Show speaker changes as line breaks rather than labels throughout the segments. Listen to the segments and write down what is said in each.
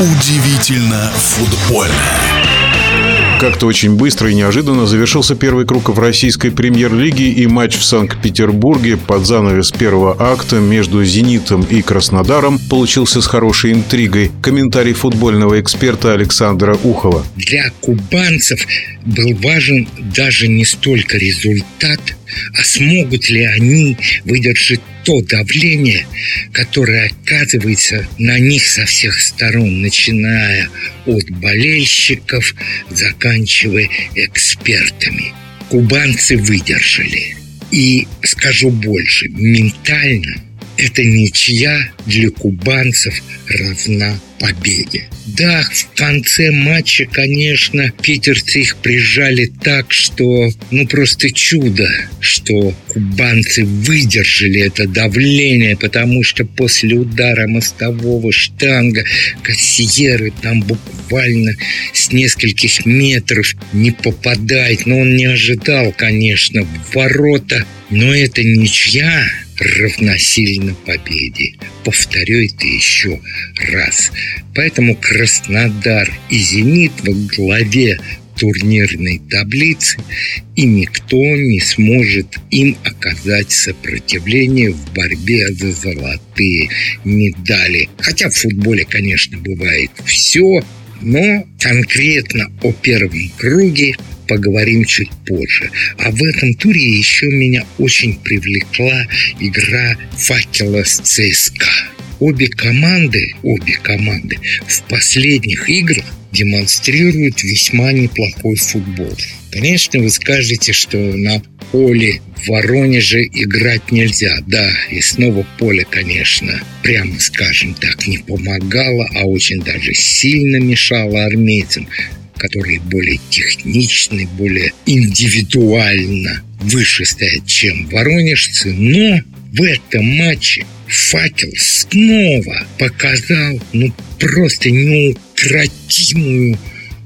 Удивительно футбольно.
Как-то очень быстро и неожиданно завершился первый круг в российской премьер-лиге и матч в Санкт-Петербурге под занавес первого акта между «Зенитом» и «Краснодаром» получился с хорошей интригой. Комментарий футбольного эксперта Александра Ухова.
Для кубанцев был важен даже не столько результат, а смогут ли они выдержать то давление, которое оказывается на них со всех сторон, начиная от болельщиков, заканчивая экспертами. Кубанцы выдержали. И скажу больше, ментально эта ничья для кубанцев равна победе. Да, в конце матча, конечно, питерцы их прижали так, что ну просто чудо, что кубанцы выдержали это давление, потому что после удара мостового штанга кассиеры там буквально с нескольких метров не попадает. Но он не ожидал, конечно, в ворота. Но это ничья равносильно победе. Повторю это еще раз. Поэтому Краснодар и «Зенит» во главе турнирной таблицы, и никто не сможет им оказать сопротивление в борьбе за золотые медали. Хотя в футболе, конечно, бывает все, но конкретно о первом круге поговорим чуть позже. А в этом туре еще меня очень привлекла игра «Факела» с ЦСКА. Обе команды, обе команды в последних играх демонстрируют весьма неплохой футбол. Конечно, вы скажете, что на поле в Воронеже играть нельзя. Да, и снова поле, конечно, прямо скажем так, не помогало, а очень даже сильно мешало армейцам которые более техничны, более индивидуально выше стоят, чем воронежцы. Но в этом матче факел снова показал ну просто неукротимую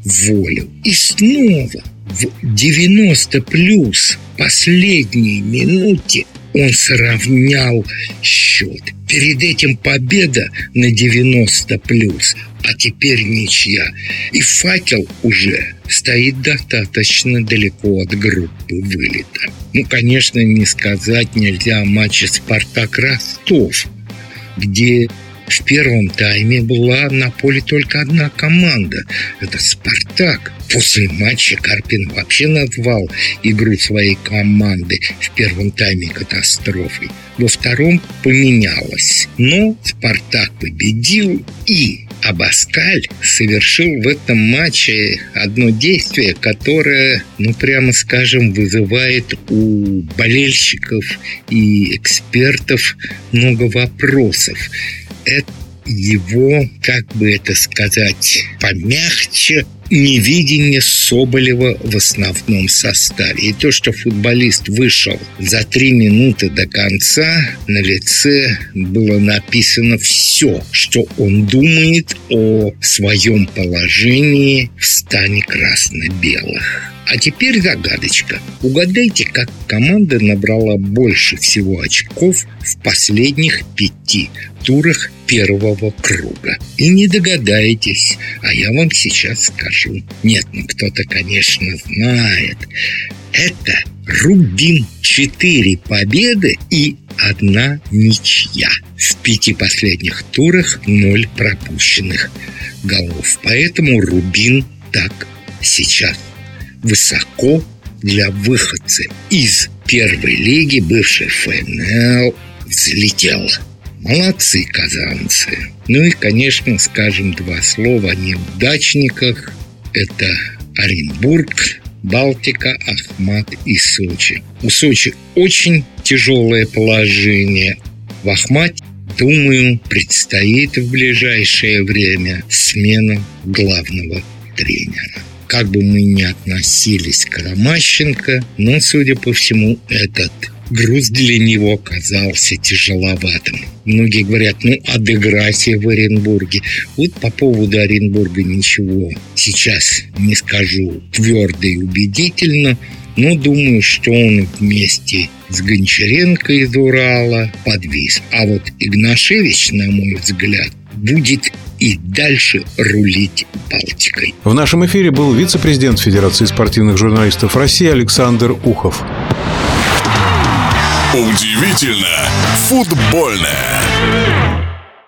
волю. И снова в 90 плюс последней минуте он сравнял счет. Перед этим победа на 90 плюс, а теперь ничья. И факел уже стоит достаточно далеко от группы вылета. Ну, конечно, не сказать нельзя о матче «Спартак-Ростов», где в первом тайме была на поле только одна команда. Это «Спартак». После матча Карпин вообще назвал игру своей команды в первом тайме катастрофой. Во втором поменялось. Но «Спартак» победил и Абаскаль совершил в этом матче одно действие, которое, ну прямо скажем, вызывает у болельщиков и экспертов много вопросов это его, как бы это сказать, помягче, невидение Соболева в основном составе. И то, что футболист вышел за три минуты до конца, на лице было написано все, что он думает о своем положении в стане красно-белых. А теперь загадочка. Угадайте, как команда набрала больше всего очков в последних пяти турах первого круга. И не догадаетесь, а я вам сейчас скажу. Нет, ну кто-то, конечно, знает. Это Рубин. Четыре победы и одна ничья. В пяти последних турах ноль пропущенных голов. Поэтому Рубин так сейчас высоко для выходца из первой лиги, бывшей ФНЛ, взлетел. Молодцы казанцы. Ну и, конечно, скажем два слова о неудачниках. Это Оренбург, Балтика, Ахмат и Сочи. У Сочи очень тяжелое положение. В Ахмате, думаю, предстоит в ближайшее время смена главного тренера как бы мы ни относились к Ромащенко, но, судя по всему, этот груз для него оказался тяжеловатым. Многие говорят, ну, отыграйся в Оренбурге. Вот по поводу Оренбурга ничего сейчас не скажу твердо и убедительно, Ну, думаю, что он вместе с Гончаренко из Урала подвис. А вот Игнашевич, на мой взгляд, будет и дальше рулить Балтикой.
В нашем эфире был вице-президент Федерации спортивных журналистов России Александр Ухов.
Удивительно футбольное.